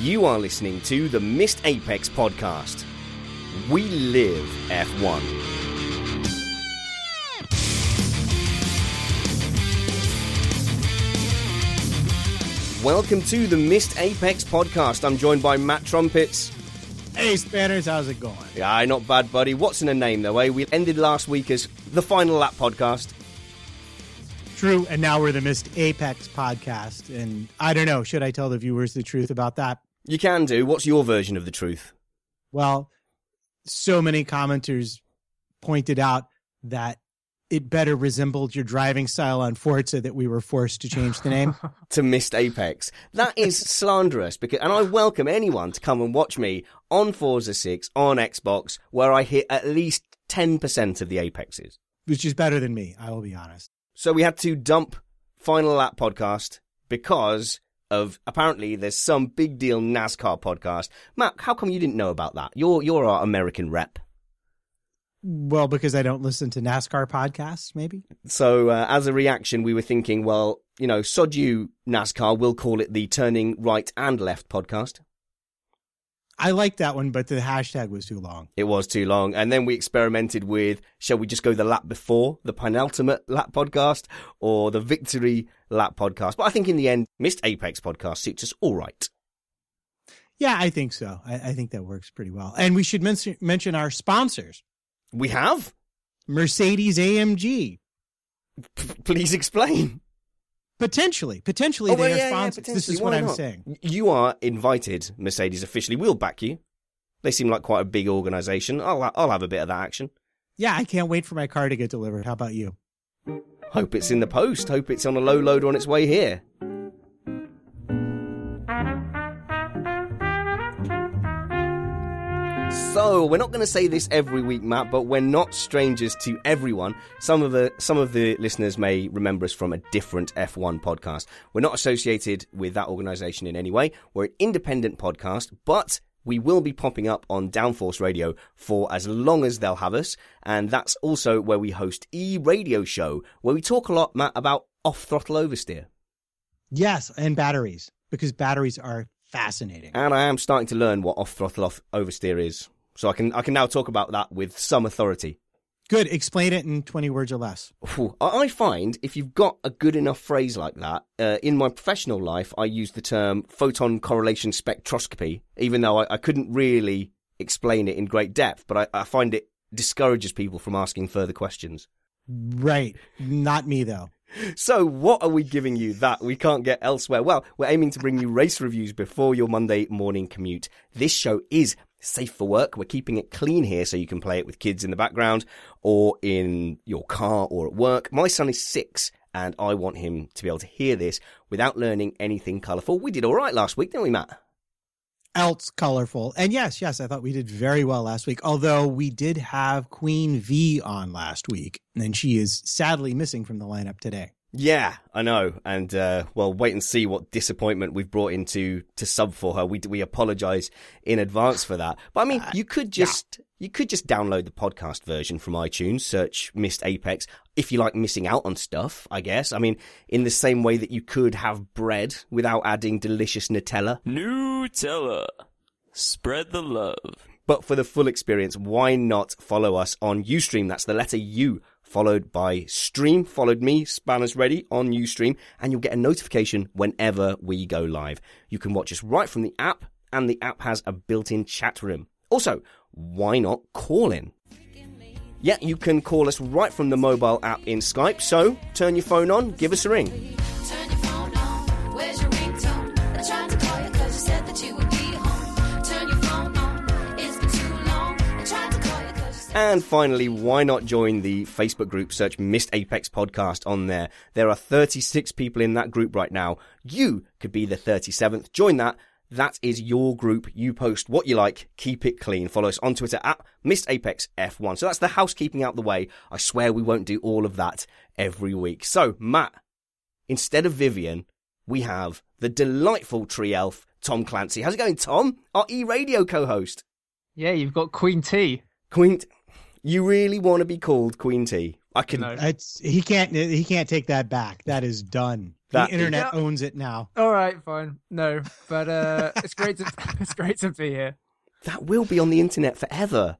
You are listening to the Missed Apex podcast. We live F1. Welcome to the Missed Apex podcast. I'm joined by Matt Trumpets. Hey, Spanners, how's it going? Yeah, not bad, buddy. What's in a name, though, eh? We ended last week as the Final Lap podcast. True, and now we're the Missed Apex podcast. And I don't know, should I tell the viewers the truth about that? You can do. What's your version of the truth? Well, so many commenters pointed out that it better resembled your driving style on Forza that we were forced to change the name. to Missed Apex. That is slanderous because, and I welcome anyone to come and watch me on Forza 6 on Xbox where I hit at least 10% of the apexes. Which is better than me, I will be honest. So we had to dump Final Lap podcast because of apparently there's some big deal NASCAR podcast. Matt, how come you didn't know about that? You're you're our American rep. Well, because I don't listen to NASCAR podcasts, maybe. So uh, as a reaction, we were thinking, well, you know, sod you NASCAR, we'll call it the Turning Right and Left podcast. I liked that one, but the hashtag was too long. It was too long. And then we experimented with shall we just go the lap before the penultimate lap podcast or the victory lap podcast? But I think in the end, Missed Apex podcast suits us all right. Yeah, I think so. I, I think that works pretty well. And we should mention, mention our sponsors We have? Mercedes AMG. P- please explain. Potentially, potentially Oh, they well, are yeah, yeah, this potentially. is what Why I'm saying. You are invited, Mercedes officially. We'll back you. They seem like quite a big organisation. I'll, I'll have a bit of that action. Yeah, I can't wait for my car to get delivered. How about you? Hope it's in the post. Hope it's on a low load on its way here. So we're not going to say this every week, Matt, but we're not strangers to everyone. Some of the some of the listeners may remember us from a different F1 podcast. We're not associated with that organisation in any way. We're an independent podcast, but we will be popping up on Downforce Radio for as long as they'll have us, and that's also where we host E Radio Show, where we talk a lot, Matt, about off throttle oversteer. Yes, and batteries because batteries are fascinating. And I am starting to learn what off throttle off oversteer is, so I can I can now talk about that with some authority. Good. Explain it in 20 words or less. I find if you've got a good enough phrase like that, uh, in my professional life, I use the term photon correlation spectroscopy, even though I, I couldn't really explain it in great depth, but I, I find it discourages people from asking further questions. Right. Not me though. So, what are we giving you that we can't get elsewhere? Well, we're aiming to bring you race reviews before your Monday morning commute. This show is safe for work. We're keeping it clean here so you can play it with kids in the background or in your car or at work. My son is six and I want him to be able to hear this without learning anything colourful. We did all right last week, didn't we, Matt? Else colorful. And yes, yes, I thought we did very well last week. Although we did have Queen V on last week, and she is sadly missing from the lineup today. Yeah, I know, and uh, well, wait and see what disappointment we've brought into to sub for her. We we apologise in advance for that. But I mean, Uh, you could just you could just download the podcast version from iTunes, search Missed Apex if you like missing out on stuff. I guess. I mean, in the same way that you could have bread without adding delicious Nutella. Nutella. Spread the love. But for the full experience, why not follow us on Ustream? That's the letter U followed by stream. Followed me, Spanners Ready on Ustream, and you'll get a notification whenever we go live. You can watch us right from the app, and the app has a built-in chat room. Also, why not call in? Yeah, you can call us right from the mobile app in Skype. So turn your phone on, give us a ring. Turn your phone on. Where's your ringtone? I tried to call you 'cause you said that you would be home. Turn your phone on. It's been too long. I tried to call you 'cause you said. And finally, why not join the Facebook group? Search Missed Apex Podcast on there. There are 36 people in that group right now. You could be the 37th. Join that. That is your group. You post what you like. Keep it clean. Follow us on Twitter at Missed Apex F1. So that's the housekeeping out the way. I swear we won't do all of that every week. So, Matt, instead of Vivian, we have the delightful tree elf, Tom Clancy. How's it going, Tom? Our E-radio co-host. Yeah, you've got Queen T. Queen, you really want to be called Queen T? I can. No. It's he can't he can't take that back. That is done. That the internet is- owns it now. All right, fine. No, but uh, it's great to it's great to be here. That will be on the internet forever.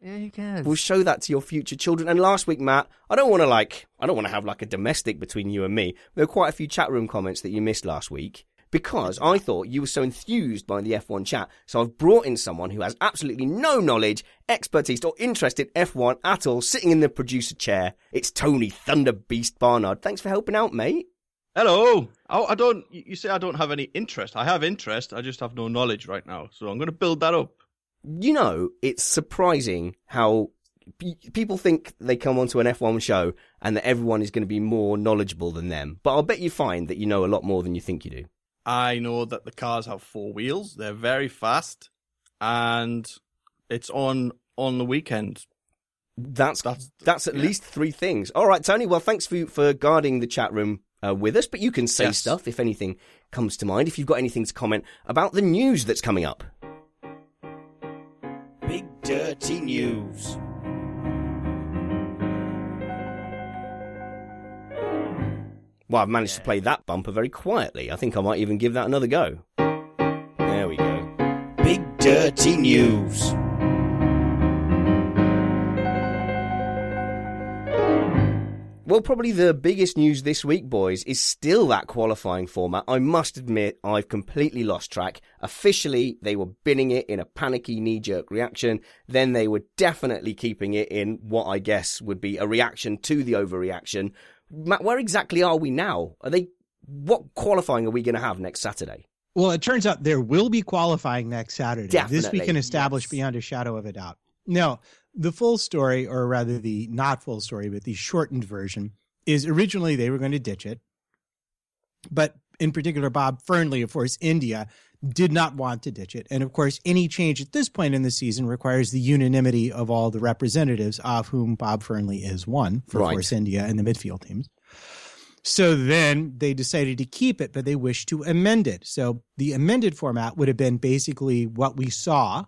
Yeah, you can. We'll show that to your future children. And last week, Matt, I don't want to like, I don't want to have like a domestic between you and me. There were quite a few chat room comments that you missed last week because I thought you were so enthused by the F1 chat. So I've brought in someone who has absolutely no knowledge, expertise, or interest in F1 at all, sitting in the producer chair. It's Tony Thunderbeast Barnard. Thanks for helping out, mate. Hello. I, I don't. You you say I don't have any interest. I have interest. I just have no knowledge right now. So I'm going to build that up. you know, it's surprising how pe- people think they come onto an F1 show and that everyone is going to be more knowledgeable than them. But I'll bet you find that you know a lot more than you think you do. I know that the cars have four wheels. They're very fast, and it's on on the weekend. That's That's- that's at yeah. least three things. All right, Tony. Well, thanks for for guarding the chat room uh, with us. But you can say Yes. stuff if anything comes to mind. If you've got anything to comment about the news that's coming up. Big dirty news. Well, I've managed to play that bumper very quietly. I think I might even give that another go. There we go. Big dirty news. Well, probably the biggest news this week, boys, is still that qualifying format. I must admit, I've completely lost track. Officially, they were binning it in a panicky knee jerk reaction. Then they were definitely keeping it in what I guess would be a reaction to the overreaction. Matt, where exactly are we now? Are they, what qualifying are we going to have next Saturday? Well, it turns out there will be qualifying next Saturday. Definitely. this we can establish yes. beyond a shadow of a doubt. Now, the full story, or rather the not full story, but the shortened version, is originally they were going to ditch it. But in particular, Bob Fernley of Force India did not want to ditch it. And of course, any change at this point in the season requires the unanimity of all the representatives, of whom Bob Fernley is one for Right. Force India and the midfield teams. So then they decided to keep it, but they wished to amend it. So the amended format would have been basically what we saw,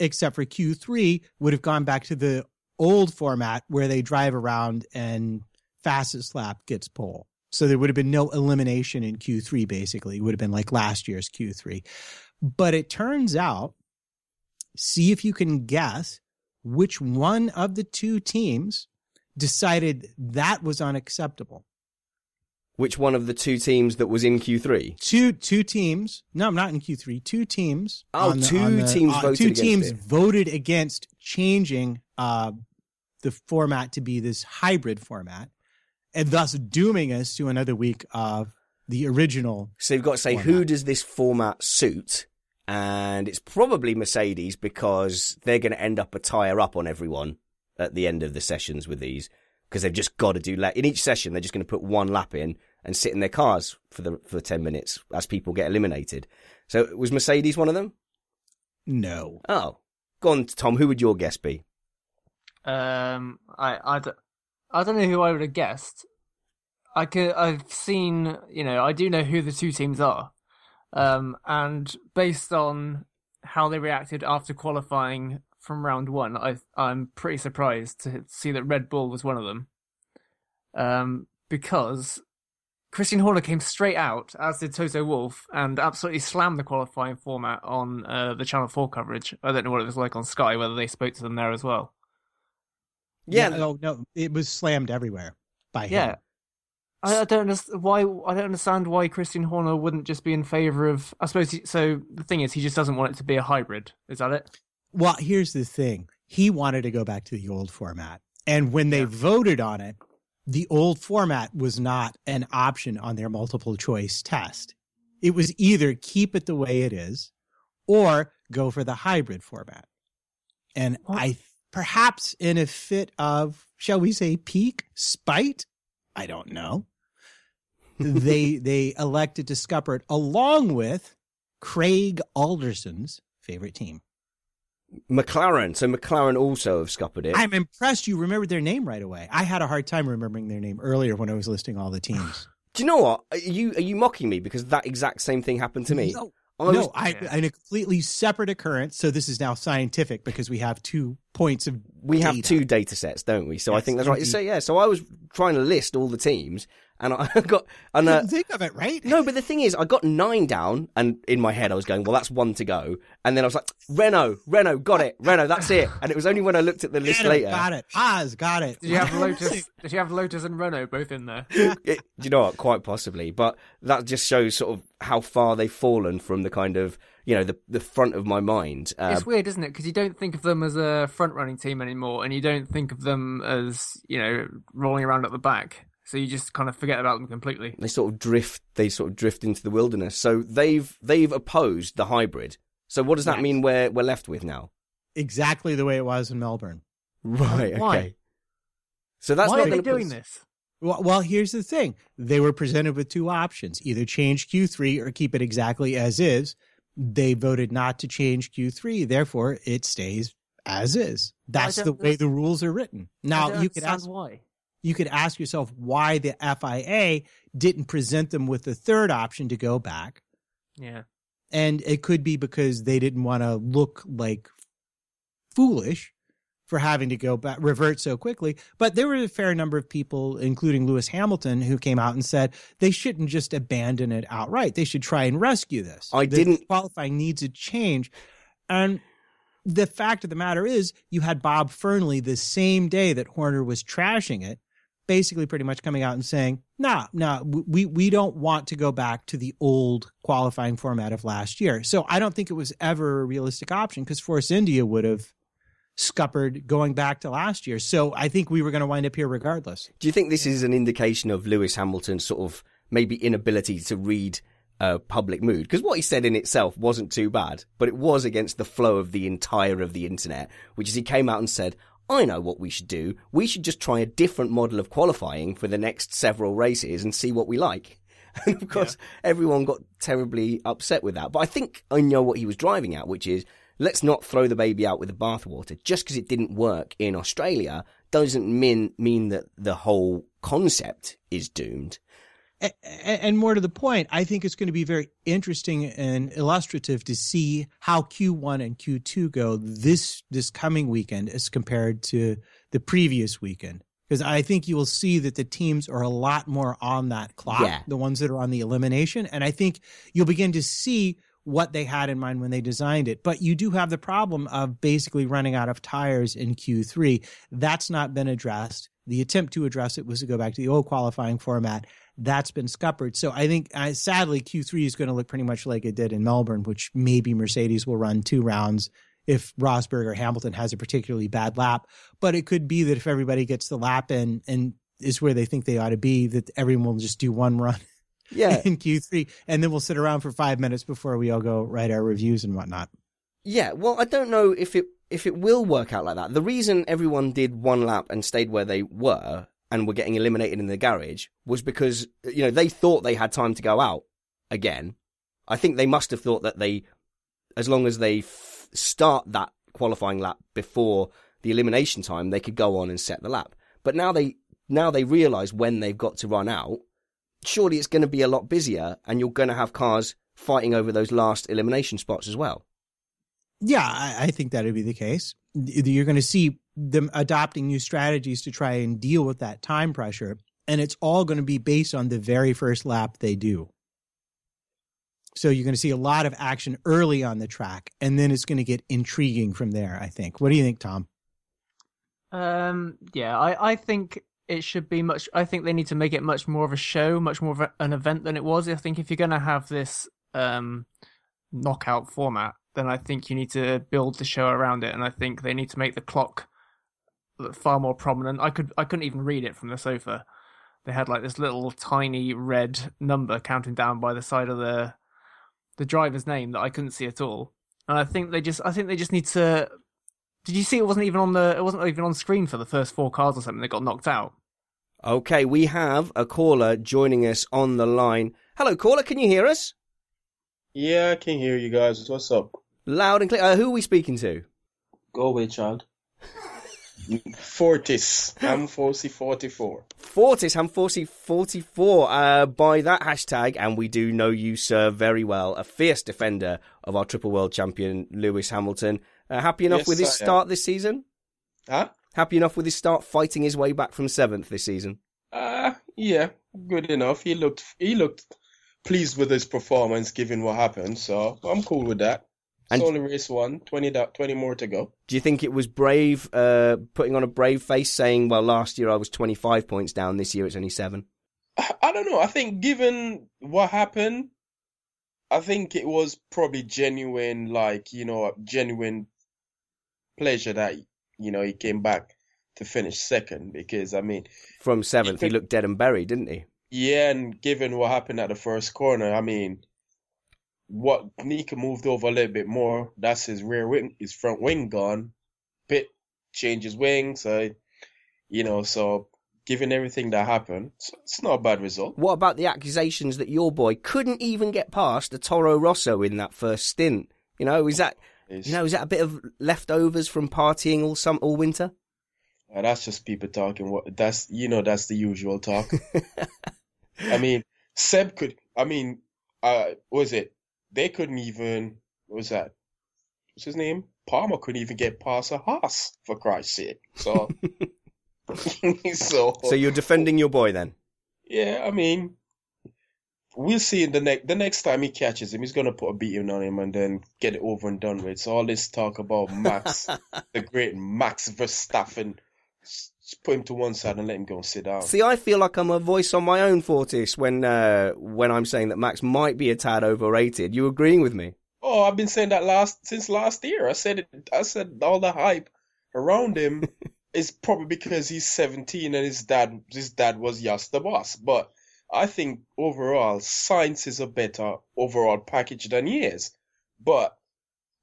except for Q3 would have gone back to the old format where they drive around and fastest lap gets pole. So there would have been no elimination in Q3, basically. It would have been like last year's Q3. But it turns out, see if you can guess which one of the two teams decided that was unacceptable. Which one of the two teams that was in Q3? two two teams. No, I'm not in Q three. Two teams. Oh, the- two the- teams uh, voted Two against teams it. voted against changing uh, the format to be this hybrid format, and thus dooming us to another week of the original. So you've got to say, Format. who does this format suit? And it's probably Mercedes because they're going to end up a tyre up on everyone at the end of the sessions with these because they've just got to do lap. In each session, they're just going to put one lap in and sit in their cars for the for 10 minutes as people get eliminated. So was Mercedes one of them? No, Oh. Go on, Tom. Who would your guess be? Um, I I don't, I don't know who I would have guessed. I could, I've seen, you know, I do know who the two teams are, um, and based on how they reacted after qualifying from round one, I, I'm pretty surprised to see that Red Bull was one of them, um, because Christian Horner came straight out, as did Toto Wolff, and absolutely slammed the qualifying format on uh, the Channel Four coverage. I don't know what it was like on Sky, whether they spoke to them there as well. Yeah, no, no, it was slammed everywhere by him. Yeah. I, I don't understand why. I don't understand why Christian Horner wouldn't just be in favor of. I suppose. He, so the thing is, he just doesn't want it to be a hybrid. Is that it? Well, here's the thing. He wanted to go back to the old format. And when they voted on it, the old format was not an option on their multiple choice test. It was either keep it the way it is or go for the hybrid format. And I perhaps in a fit of, shall we say, peak spite, I don't know. they they elected to scupper it along with Craig Alderson's favorite team. McLaren. So McLaren also have scuppered it. I'm impressed you remembered their name right away. I had a hard time remembering their name earlier when I was listing all the teams. Do you know what? Are you are you mocking me because that exact same thing happened to me? No, I was- no, I, in a completely separate occurrence. So this is now scientific because we have two points of we have two data sets, don't we? So I think that's right. indeed. So yeah, so I was trying to list all the teams, and I got and uh, think of it, right? no, but the thing is, I got nine down, and in my head I was going, well, that's one to go, and then I was like, Renault, Renault, got it, Renault, that's it, and it was only when I looked at the list Got it, later. got it. Oz got it. Did you have Lotus? did you have Lotus and Renault both in there? It, you know what? Quite possibly, but that just shows sort of how far they've fallen from the kind of you know the the front of my mind. Uh, it's weird, isn't it? Because you don't think of them as a front running team anymore, and you don't think of them as you know rolling around at the back. So you just kind of forget about them completely. they sort of drift they sort of drift into the wilderness so they've they've opposed the hybrid so what does that Yes. mean we're we're left with now Exactly the way it was in Melbourne. right Why? okay so that's Why not are they gonna put doing us- this? Well, well, here's the thing. They were presented with two options either change Q3 or keep it exactly as is. They voted not to change Q3. Therefore, it stays as is. That's the way the rules are written. I Now, don't you could ask, why. You could ask yourself why the FIA didn't present them with the third option to go back. Yeah. And it could be because they didn't want to look like foolish for having to go back, revert so quickly. But there were a fair number of people, including Lewis Hamilton, who came out and said they shouldn't just abandon it outright. They should try and rescue this. I The didn't- qualifying needs a change. And the fact of the matter is, you had Bob Fernley the same day that Horner was trashing it, basically pretty much coming out and saying, nah, nah, we, we don't want to go back to the old qualifying format of last year. So I don't think it was ever a realistic option because Force India would have scuppered going back to last year. So I think we were going to wind up here regardless. do you think this is an indication of lewis hamilton's sort of maybe inability to read uh, public mood because what he said in itself wasn't too bad but it was against the flow of the entire of the internet which is he came out and said I know what we should do. We should just try a different model of qualifying for the next several races and see what we like. And of course, everyone got terribly upset with that. But I think I know what he was driving at, which is let's not throw the baby out with the bathwater. Just because it didn't work in Australia doesn't mean mean that the whole concept is doomed. And more to the point, I think it's going to be very interesting and illustrative to see how Q1 and Q2 go this this coming weekend as compared to the previous weekend. Because I think you will see that the teams are a lot more on that clock, Yeah. the ones that are on the elimination. And I think you'll begin to see what they had in mind when they designed it. But you do have the problem of basically running out of tires in Q3. That's not been addressed. The attempt to address it was to go back to the old qualifying format. That's been scuppered. So I think, uh, sadly, Q3 is going to look pretty much like it did in Melbourne, which maybe Mercedes will run two rounds if Rosberg or Hamilton has a particularly bad lap. But it could be that if everybody gets the lap in and is where they think they ought to be, that everyone will just do one run Yeah. in Q3, and then we'll sit around for five minutes before we all go write our reviews and whatnot. Yeah, well, I don't know if it if it will work out like that. The reason everyone did one lap and stayed where they were and were getting eliminated in the garage was because you know they thought they had time to go out again. I think they must have thought that they, as long as they f- start that qualifying lap before the elimination time, they could go on and set the lap. But now they now they realise when they've got to run out, surely it's going to be a lot busier, and you're going to have cars fighting over those last elimination spots as well. Yeah, I, I think that'd be the case. You're going to see them adopting new strategies to try and deal with that time pressure, and it's all going to be based on the very first lap they do. So you're going to see a lot of action early on the track, and then it's going to get intriguing from there. I think. What do you think, Tom? Um, yeah, I, I think it should be much. I think they need to make it much more of a show, much more of a, an event than it was. I think if you're going to have this um, knockout format, then I think you need to build the show around it, and I think they need to make the clock far more prominent. I could I couldn't even read it from the sofa. They had like this little tiny red number counting down by the side of the the driver's name that I couldn't see at all. And I think they just I think they just need to did you see it wasn't even on the it wasn't even on screen for the first four cars or something that got knocked out? Okay, we have a caller joining us on the line. Hello, caller. Can you hear us? Yeah, I can hear you guys. What's up? Loud and clear. Uh, who are we speaking to? Go away, child. Fortis. I'm Forcy 44. Fortis Hamforsi 44 uh, by that hashtag, and we do know you, sir, very well. A fierce defender of our triple world champion, Lewis Hamilton. Uh, happy enough Yes, with his I am. start this season? Huh? Happy enough with his start fighting his way back from seventh this season? Uh, yeah, good enough. He looked he looked pleased with his performance given what happened, so I'm cool with that. It's only race one, 20, 20 more to go. Do you think it was brave, uh, putting on a brave face, saying, well, last year I was 25 points down, this year it's only seven? I don't know. I think given what happened, I think it was probably genuine, like, you know, genuine pleasure that, you know, he came back to finish second because, I mean, From seventh, he could- looked dead and buried, didn't he? Yeah, and given what happened at the first corner, I mean, what Nico moved over a little bit more. That's his rear wing, his front wing gone. Pit changes wings, so you know, so given everything that happened, it's, it's not a bad result. What about the accusations that your boy couldn't even get past the Toro Rosso in that first stint? You know, is that It's- you know is that a bit of leftovers from partying all some all winter? uh, that's just people talking. What that's you know, that's the usual talk. I mean, Seb could. I mean, uh, was it? They couldn't even. What was that? What's his name? Palmer couldn't even get past a Haas for Christ's sake. So, so, So you're defending your boy then? yeah. I mean, we'll see in the next. The next time he catches him, he's gonna put a beating on him and then get it over and done with. So all this talk about Max, the great Max Verstappen, just put him to one side and let him go and sit down. See, I feel like I'm a voice on my own, Fortis, when uh, when I'm saying that Max might be a tad overrated. You agreeing with me? Oh, I've been saying that last since last year. I said it. I said all the hype around him is probably because he's 17 and his dad his dad was Jos the boss. But I think overall, Sainz is a better overall package than he is. But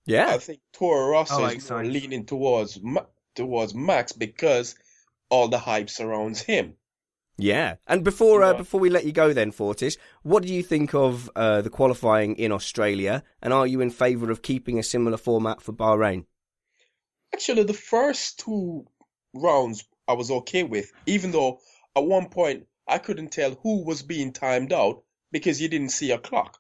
Yeah. I think Toro Rosso like is more leaning towards towards Max because all the hype surrounds him. Yeah, and before uh, before we let you go, then Fortis, what do you think of uh, the qualifying in Australia, and are you in favour of keeping a similar format for Bahrain? Actually, the first two rounds I was okay with, even though at one point I couldn't tell who was being timed out because you didn't see a clock.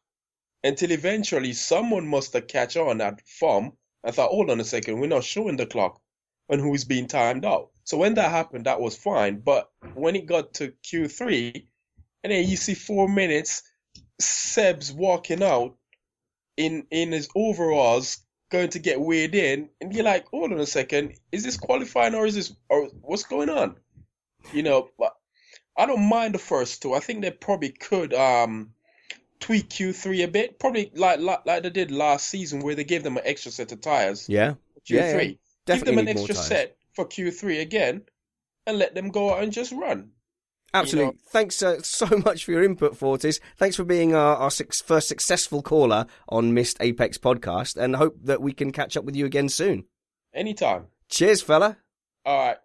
Until eventually someone must have catch on at form and thought, hold on a second, we're not showing the clock on who is being timed out. So when that happened, that was fine. But when it got to Q3, and then you see four minutes, Seb's walking out in in his overalls going to get weighed in, and you're like, hold on a second, is this qualifying or is this or what's going on? You know, but I don't mind the first two. I think they probably could um tweak Q3 a bit, probably like like, like they did last season where they gave them an extra set of tires. Yeah, Q3. yeah, yeah. Give them an extra set for Q3 again, and let them go out and just run. Absolutely. Thanks uh, so much for your input, Fortis. Thanks for being our, our suc first successful caller on Missed Apex podcast, and hope that we can catch up with you again soon. Anytime. Cheers, fella. All right.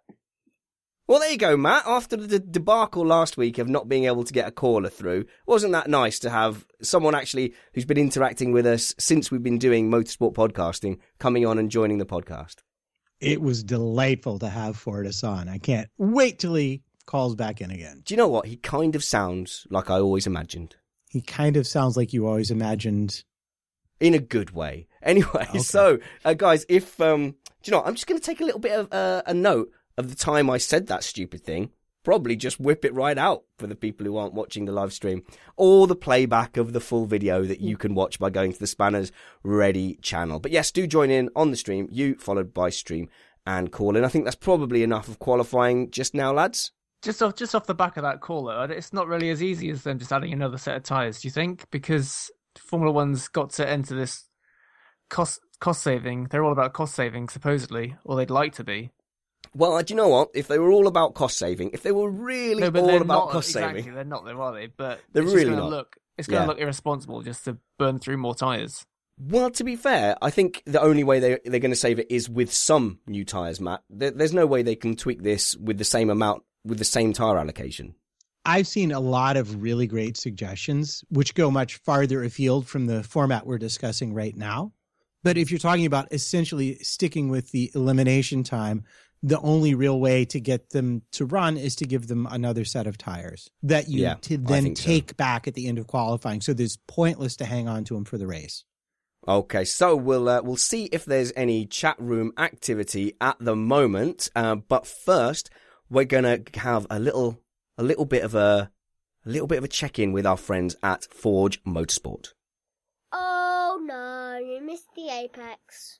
Well, there you go, Matt. After the debacle last week of not being able to get a caller through, wasn't that nice to have someone actually who's been interacting with us since we've been doing motorsport podcasting coming on and joining the podcast? It was delightful to have Fortis on. I can't wait till he calls back in again. Do you know what? He kind of sounds like I always imagined. He kind of sounds like you always imagined. in a good way. Anyway, so uh, guys, if um, do you know, what? I'm just going to take a little bit of uh, a note of the time I said that stupid thing. Probably just whip it right out for the people who aren't watching the live stream, or the playback of the full video that you can watch by going to the Spanners Ready channel. But yes, do join in on the stream. You followed by stream and call in. I think that's probably enough of qualifying just now, lads. Just off, just off the back of that call, though, it's not really as easy as them just adding another set of tires. Do you think? Because Formula One's got to enter this cost cost saving. They're all about cost saving, supposedly, or they'd like to be. Well, uh, do you know what? If they were all about cost saving, if they were really no, all about not, cost exactly, saving, They're not, though, are they? But They're it's really gonna not. Look, it's going to Yeah. look irresponsible just to burn through more tires. Well, to be fair, I think the only way they they're going to save it is with some new tires, Matt. There, there's no way they can tweak this with the same amount with the same tire allocation. I've seen a lot of really great suggestions, which go much farther afield from the format we're discussing right now. But if you're talking about essentially sticking with the elimination time, the only real way to get them to run is to give them another set of tires that you Yeah, to then think so. take back at the end of qualifying. So there's pointless to hang on to them for the race. Okay, so we'll uh, we'll see if there's any chat room activity at the moment. Uh, but first, we're gonna have a little a little bit of a a little bit of a check in with our friends at Forge Motorsport. Oh no, you missed the apex.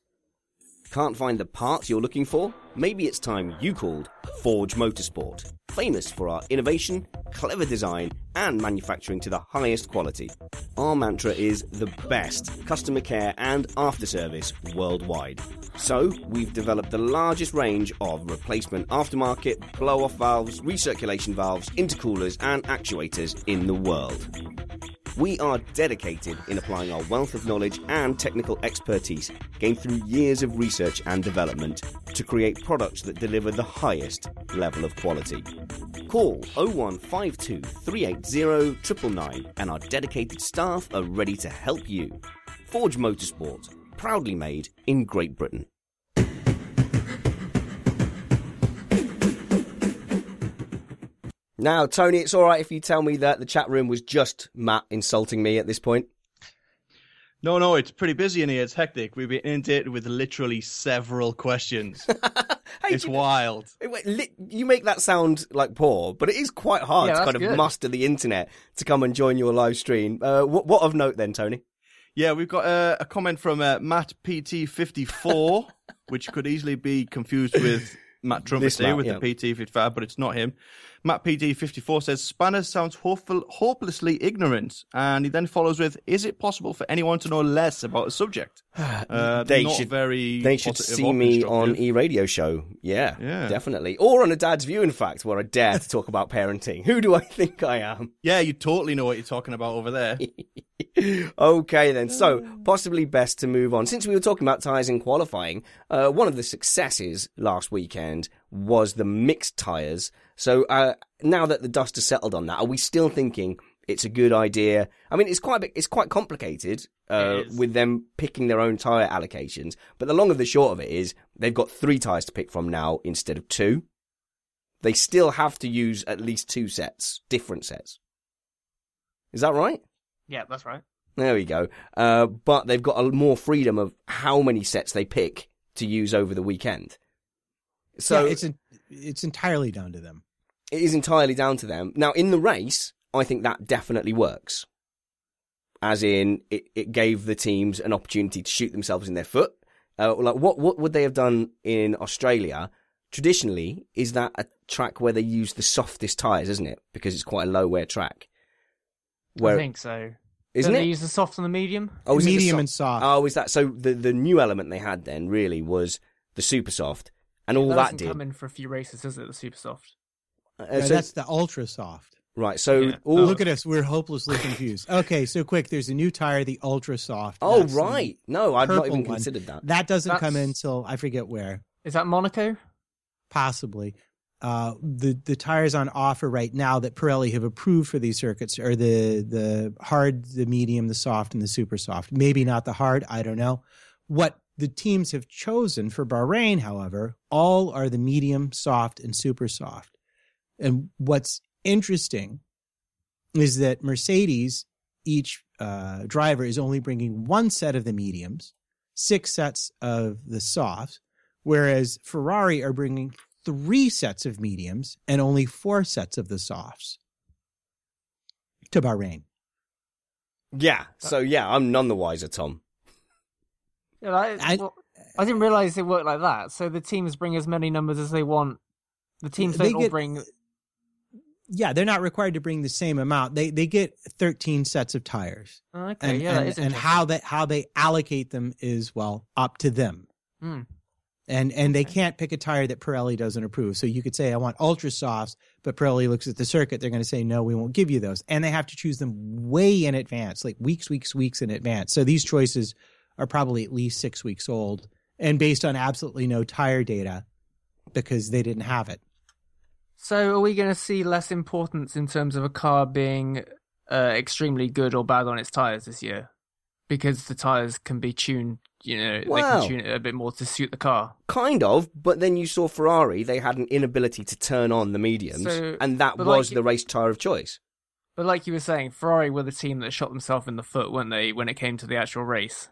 Can't find the parts you're looking for? Maybe it's time you called Forge Motorsport, famous for our innovation, clever design, and manufacturing to the highest quality. Our mantra is the best customer care and after service worldwide. So, we've developed the largest range of replacement aftermarket blow off valves, recirculation valves, intercoolers, and actuators in the world. We are dedicated in applying our wealth of knowledge and technical expertise gained through years of research and development to create products that deliver the highest level of quality. Call 0152 380 999 and our dedicated staff are ready to help you. Forge Motorsport, proudly made in Great Britain. Now, Tony, it's all right if you tell me that the chat room was just Matt insulting me at this point. No, no, it's pretty busy in here. It's hectic. We've been inundated with literally several questions. it's wild. Wait, li- You make that sound like poor, but it is quite hard Yeah, to kind of good. muster the internet to come and join your live stream. Uh, what, what of note then, Tony? Yeah, we've got uh, a comment from uh, Matt PT54, which could easily be confused with Matt This Trumpet with yeah. the PT55, but it's not him. Matt PT54 says Spanner sounds hopeful, hopelessly ignorant, and he then follows with, "Is it possible for anyone to know less about a subject?" Uh, they not should very. they should see me on e radio show. Yeah, Yeah. definitely, or on a Dad's View, in fact, where I dare to talk about parenting. Who do I think I am? Yeah, you totally know what you're talking about over there. okay, then. So, possibly best to move on. Since we were talking about tyres in qualifying, uh, one of the successes last weekend was the mixed tyres. So, uh, now that the dust has settled on that, are we still thinking it's a good idea? I mean, it's quite a bit, it's quite complicated uh, It is. with them picking their own tyre allocations. But the long of the short of it is they've got three tyres to pick from now instead of two. They still have to use at least two sets, different sets. Is that right? Yeah, that's right. There we go. Uh, but they've got a, more freedom of how many sets they pick to use over the weekend. So yeah, it's en- it's entirely down to them. it is entirely down to them. Now, in the race, I think that definitely works. As in, it, it gave the teams an opportunity to shoot themselves in their foot. Uh, like, what what would they have done in Australia? Traditionally, is that a track where they use the softest tires, isn't it? Because it's quite a low wear track. I think so. Isn't Don't it? They use the soft and the medium. Oh, is the Medium so- and soft. Oh, is that so? The the new element they had then really was the super soft, and all that that did. come in for a few races, does it? The super soft. Uh, Yeah, so- that's the ultra soft. right. So Yeah. all Look at us, we're hopelessly confused. Okay, so quick, there's a new tire, the ultra soft. Oh That's right. No, I'd not purple even one. considered that. That doesn't That's- come in until I forget where. Is that Monaco? possibly. Uh, the the tires on offer right now that Pirelli have approved for these circuits are the the hard, the medium, the soft, and the super soft. Maybe not the hard. I don't know. What the teams have chosen for Bahrain, however, all are the medium, soft, and super soft. And what's interesting is that Mercedes, each uh, driver is only bringing one set of the mediums, six sets of the softs, whereas Ferrari are bringing three sets of mediums and only four sets of the softs to Bahrain. Yeah. So yeah, I'm none the wiser, Tom. I- well, I didn't realize it worked like that. So the teams bring as many numbers as they want. The teams They don't all get- bring. Yeah, they're not required to bring the same amount. They they get 13 sets of tires. Okay, and, yeah, and, and how that how they allocate them is well up to them. Hmm. And and they can't pick a tire that Pirelli doesn't approve. So you could say I want ultra softs, but Pirelli looks at the circuit, they're going to say no, we won't give you those. And they have to choose them way in advance, like weeks, weeks, weeks in advance. So these choices are probably at least 6 weeks old and based on absolutely no tire data because they didn't have it. So are we going to see less importance in terms of a car being uh, extremely good or bad on its tires this year? Because the tires can be tuned, you know, they can tune it a bit more to suit the car. Kind of, but then you saw Ferrari, they had an inability to turn on the mediums, So- and that was like- the race tyre of choice. But like you were saying, Ferrari were the team that shot themselves in the foot, weren't they, when it came to the actual race?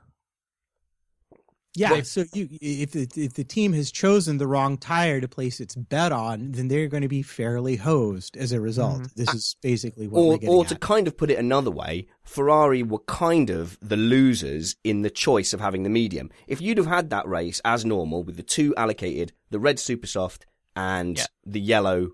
Yeah, They- so you if the, if the team has chosen the wrong tire to place its bet on, then they're going to be fairly hosed as a result. Mhm. This is basically what Or, getting or to at. kind of put it another way, Ferrari were kind of the losers in the choice of having the medium. If you'd have had that race as normal with the two allocated, the red super soft and Yeah. the yellow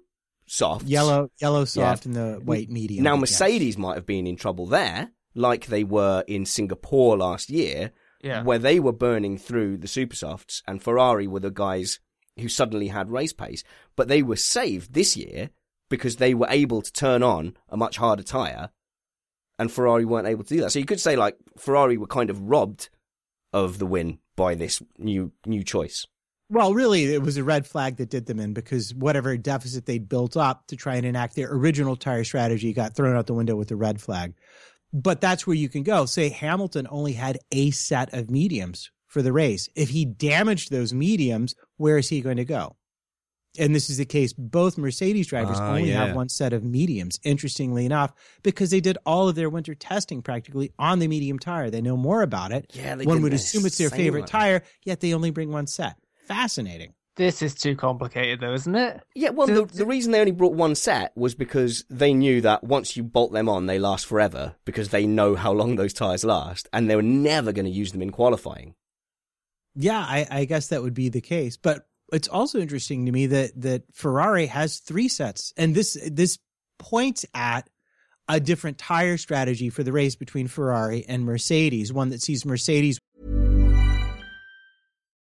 soft, yellow, yellow soft, and the white medium. Now yes. Mercedes might have been in trouble there, like they were in Singapore last year, Yeah. where they were burning through the super softs, and Ferrari were the guys who suddenly had race pace. But they were saved this year because they were able to turn on a much harder tyre, and Ferrari weren't able to do that. So you could say like Ferrari were kind of robbed of the win by this new new choice. Well, really, it was a red flag that did them in because whatever deficit they'd built up to try and enact their original tire strategy got thrown out the window with the red flag. But that's where you can go. Say Hamilton only had a set of mediums for the race. If he damaged those mediums, where is he going to go? And this is the case. Both Mercedes drivers Ah, only yeah. have one set of mediums, interestingly enough, because they did all of their winter testing practically on the medium tire. They know more about it. Yeah, they one would assume it's their favorite much. tire, yet they only bring one set. Fascinating. This is too complicated, though, isn't it? Yeah, well, the, the reason they only brought one set was because they knew that once you bolt them on, they last forever because they know how long those tyres last, and they were never going to use them in qualifying. Yeah, I, I guess that would be the case. But it's also interesting to me that that Ferrari has three sets, and this this points at a different tire strategy for the race between Ferrari and Mercedes. One that sees Mercedes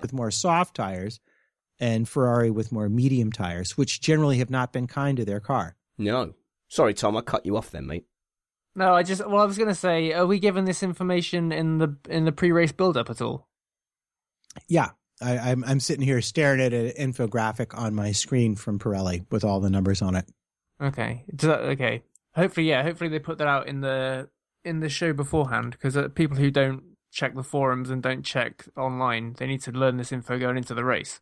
With more soft tires and Ferrari with more medium tires, which generally have not been kind to their car. No. Sorry, Tom, I cut you off then, mate. No, I just well, I was going to say, are we given this information in the in the pre-race build-up at all? Yeah. I, I'm I'm sitting here staring at an infographic on my screen from Pirelli with all the numbers on it. Okay. Does that, okay. Hopefully, yeah. Hopefully they put that out in the in the show beforehand because uh, people who don't check the forums and don't check online, they need to learn this info going into the race.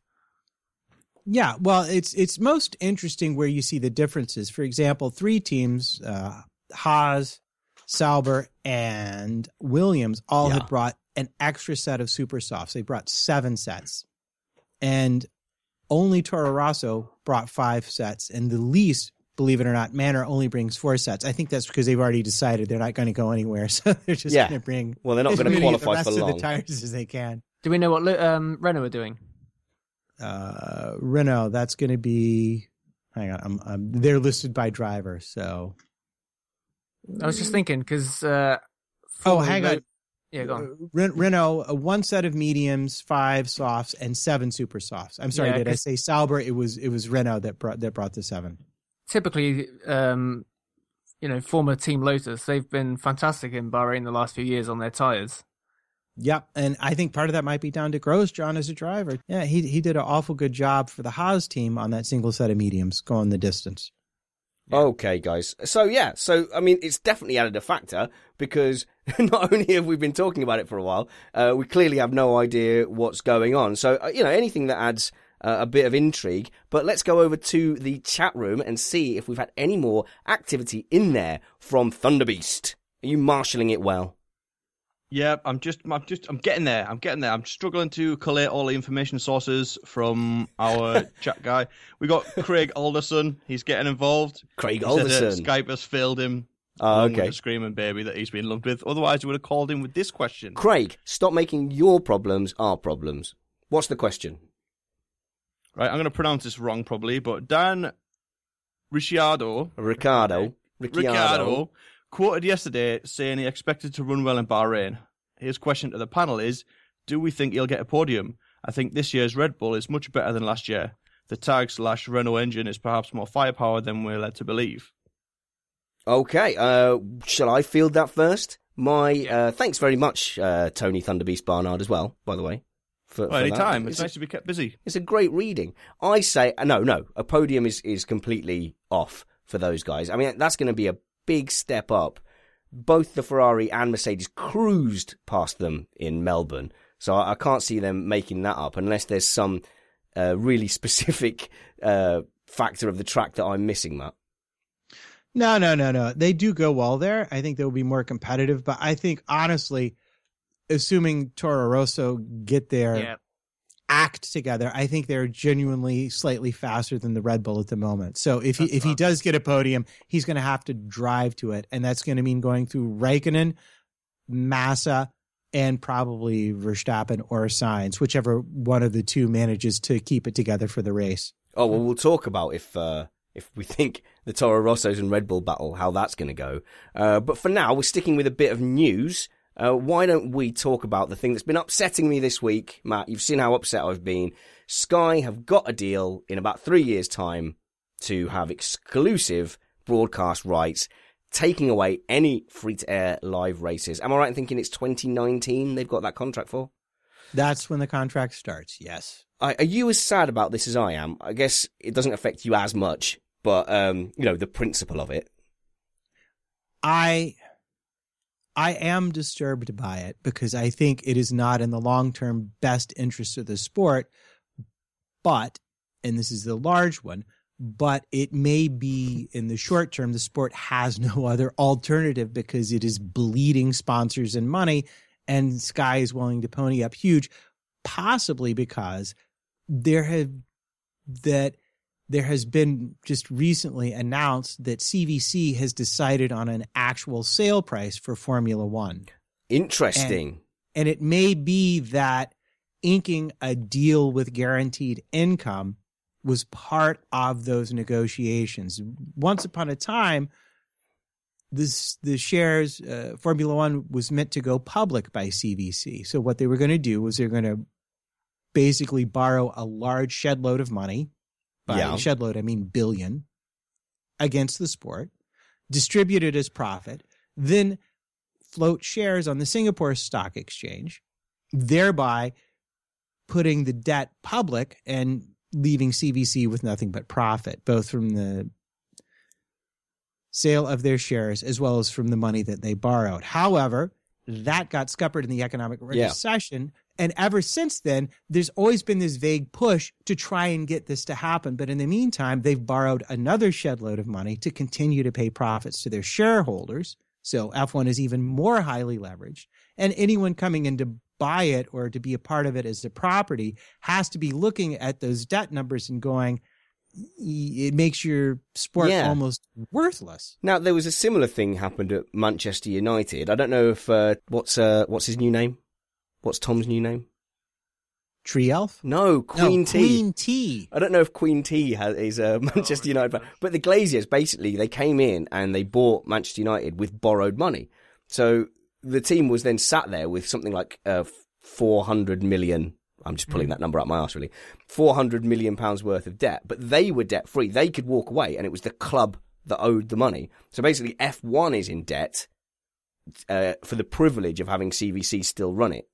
Yeah, well, it's it's most interesting where you see the differences. For example, three teams, uh, Haas, Sauber, and Williams, all Yeah. had brought an extra set of super softs. They brought seven sets, and only Toro Rosso brought five sets, and the least, believe it or not, Manor only brings four sets. I think that's because they've already decided they're not going to go anywhere, so they're just Yeah. going to bring. Well, they're not gonna many of qualify the for rest of the tires as they can. Do we know what Li- um, Renault are doing? uh Renault, that's going to be hang on, I'm, I'm they're listed by driver, so I was just thinking because. Uh, Oh, hang the- on. Yeah, go on. Ren- Renault, uh, one set of mediums, five softs, and seven super softs. I'm sorry, Yeah, did I 'cause- say Sauber? It was it was Renault that brought that brought the seven. Typically, um, you know, former Team Lotus, they've been fantastic in Bahrain the last few years on their tires. Yep, and I think part of that might be down to Grosjean as a driver. Yeah, he he did an awful good job for the Haas team on that single set of mediums going the distance. Okay, guys. So yeah, so I mean, it's definitely added a factor because not only have we been talking about it for a while, uh, we clearly have no idea what's going on. So uh, you know, anything that adds uh, a bit of intrigue. But let's go over to the chat room and see if we've had any more activity in there from Thunderbeast. Are you marshalling it well? Yeah, I'm just, I'm just, I'm getting there. I'm getting there. I'm struggling to collate all the information sources from our chat guy. We got Craig Alderson. He's getting involved. Craig He Alderson. Skype has failed him. Oh, okay. the screaming baby that he's been lumped with. Otherwise, we would have called in with this question. Craig, stop making your problems our problems. What's the question? Right, I'm going to pronounce this wrong probably, but Dan Ricciardo, Ricardo. Ricciardo. Ricciardo quoted yesterday saying he expected to run well in Bahrain. His question to the panel is Do we think he'll get a podium? I think this year's Red Bull is much better than last year. The tag slash Renault engine is perhaps more firepower than we're led to believe. Okay, uh, shall I field that first? My uh, thanks very much, uh, Tony Thunderbeast Barnard, as well. By the way, for, Well, for that. anytime. It's a- nice to be kept busy. It's a great reading. I say uh, no, no. A podium is is completely off for those guys. I mean, that's going to be a big step up. Both the Ferrari and Mercedes cruised past them in Melbourne, so I, I can't see them making that up unless there's some uh, really specific uh, factor of the track that I'm missing, Matt. No, no, no, no. They do go well there. I think they'll be more competitive, but I think honestly, assuming Toro Rosso get their Yeah. act together, I think they're genuinely slightly faster than the Red Bull at the moment. So if he if he does get a podium, he's going to have to drive to it, and that's going to mean going through Raikkonen, Massa, and probably Verstappen or Sainz, whichever one of the two manages to keep it together for the race. Oh well, we'll talk about if uh, if we think the Toro Rossos and Red Bull battle, how that's going to go. Uh, but for now, we're sticking with a bit of news. Uh, why don't we talk about the thing that's been upsetting me this week, Matt? You've seen how upset I've been. Sky have got a deal in about three years' time to have exclusive broadcast rights, taking away any free-to-air live races. Am I right in thinking it's 2019 they've got that contract for? That's when the contract starts. Yes. I, are you as sad about this as I am? I guess it doesn't affect you as much, but um, you know the principle of it. I I am disturbed by it because I think it is not in the long term best interest of the sport. But, and this is the large one, but it may be in the short term, the sport has no other alternative because it is bleeding sponsors and money, and Sky is willing to pony up huge, possibly because there have that there has been just recently announced that CVC has decided on an actual sale price for Formula One. Interesting. And it may be that inking a deal with guaranteed income was part of those negotiations. Once upon a time, this the shares uh, Formula One was meant to go public by CVC. So what they were going to do was they're going to basically borrow a large shed load of money. By Yeah. shed load, I mean billion against the sport, distribute it as profit, then float shares on the Singapore Stock Exchange, thereby putting the debt public and leaving CVC with nothing but profit, both from the sale of their shares as well as from the money that they borrowed. However, that got scuppered in the economic Yeah. And ever since then, there's always been this vague push to try and get this to happen. But in the meantime, they've borrowed another shedload of money to continue to pay profits to their shareholders. So F1 is even more highly leveraged. And anyone coming in to buy it or to be a part of it as a property has to be looking at those debt numbers and going, "E- it makes your sport Yeah. almost worthless. Now there was a similar thing happened at Manchester United. I don't know if uh, what's uh, what's his new name? What's Tom's new name? Tree Elf? No, Queen No, T. Queen T. I don't know if Queen T has, is a Manchester United fan, but the Glazers basically they came in and they bought Manchester United with borrowed money. So the team was then sat there with something like uh, 400 million. I'm just pulling that number up my arse, really. 400 million pounds worth of debt, but they were debt free. They could walk away, and it was the club that owed the money. So basically, F1 is in debt uh, for the privilege of having CVC still run it.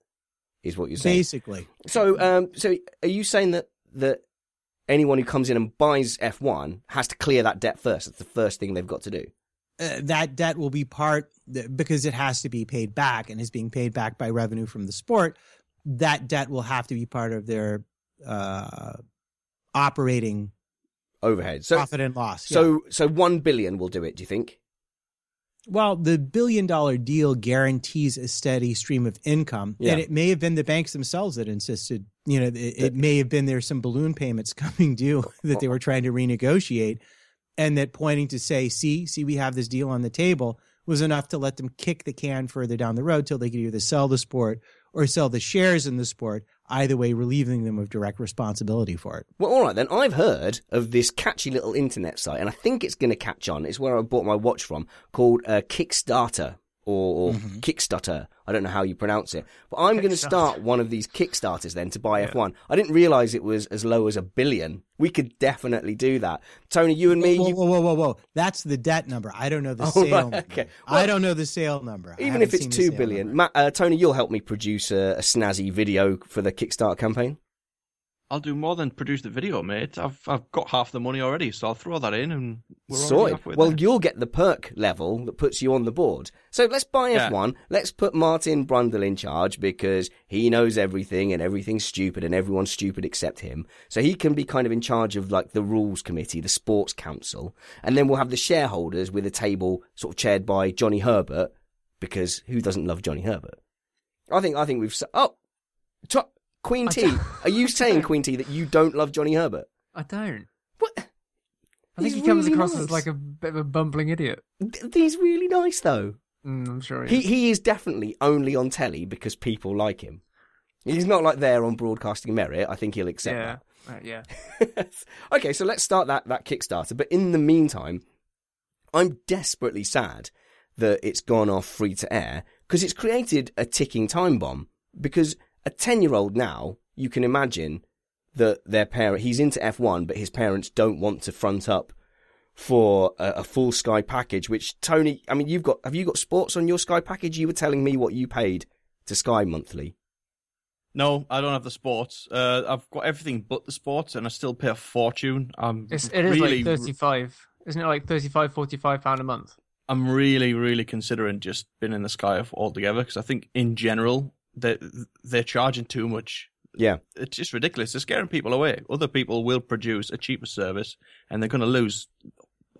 Is what you're saying? Basically. So, um, so are you saying that that anyone who comes in and buys F1 has to clear that debt first? That's the first thing they've got to do. uh, that debt will be part because it has to be paid back and is being paid back by revenue from the sport. That debt will have to be part of their uh, operating Overhead. So, profit and loss. so, so one billion will do it. Do you think? Well, the billion dollar deal guarantees a steady stream of income. Yeah. And it may have been the banks themselves that insisted, you know, it, it may have been there some balloon payments coming due that they were trying to renegotiate. And that pointing to say, see, see, we have this deal on the table was enough to let them kick the can further down the road till they could either sell the sport or sell the shares in the sport, either way, relieving them of direct responsibility for it. Well, all right then. I've heard of this catchy little internet site, and I think it's going to catch on. It's where I bought my watch from, called uh, Kickstarter or, or Kickstarter. I don't know how you pronounce it, but I'm going to start one of these Kickstarters then to buy F1. I didn't realise it was as low as a billion. We could definitely do that. Tony, you and me. Whoa, whoa, whoa, whoa, whoa. That's the debt number. I don't know the Oh, sale right, number. okay. I don't know the sale number. Even if it's two billion, the two sale billion, number. Matt, uh, Tony, you'll help me produce a, a snazzy video for the Kickstarter campaign. I'll do more than produce the video, mate. I've I've got half the money already, so I'll throw that in and we're Sorted. Well, there. you'll get the perk level that puts you on the board. So let's buy Yeah. F1. Let's put Martin Brundle in charge because he knows everything and everything's stupid and everyone's stupid except him. So he can be kind of in charge of like the rules committee, the sports council, and then we'll have the shareholders with a table sort of chaired by Johnny Herbert because who doesn't love Johnny Herbert? I think I think we've oh. T- Queen T, are you saying Queen T that you don't love Johnny Herbert? I don't. What? I think He's he comes really across nice. as like a bit of a bumbling idiot. He's really nice though. Mm, I'm sure he He is. he is definitely only on telly because people like him. He's not like there on broadcasting merit. I think he'll accept yeah. Uh, yeah. that. okay, so let's start that that Kickstarter. But in the meantime, I'm desperately sad that it's gone off free to air because it's created a ticking time bomb. Because a ten year old now, you can imagine that their parent he's into F1, but his parents don't want to front up for a, a full Sky package. Which Tony, I mean, you've got have you got sports on your Sky package? You were telling me what you paid to Sky monthly. No, I don't have the sports. Uh, I've got everything but the sports, and I still pay a fortune. I'm It's, it is really, like 35. Isn't it like 35, 45 pound a month? I'm really, really considering just being in the Sky altogether because I think in general they they're charging too much. Yeah. It's just ridiculous. They're scaring people away. Other people will produce a cheaper service, and they're going to lose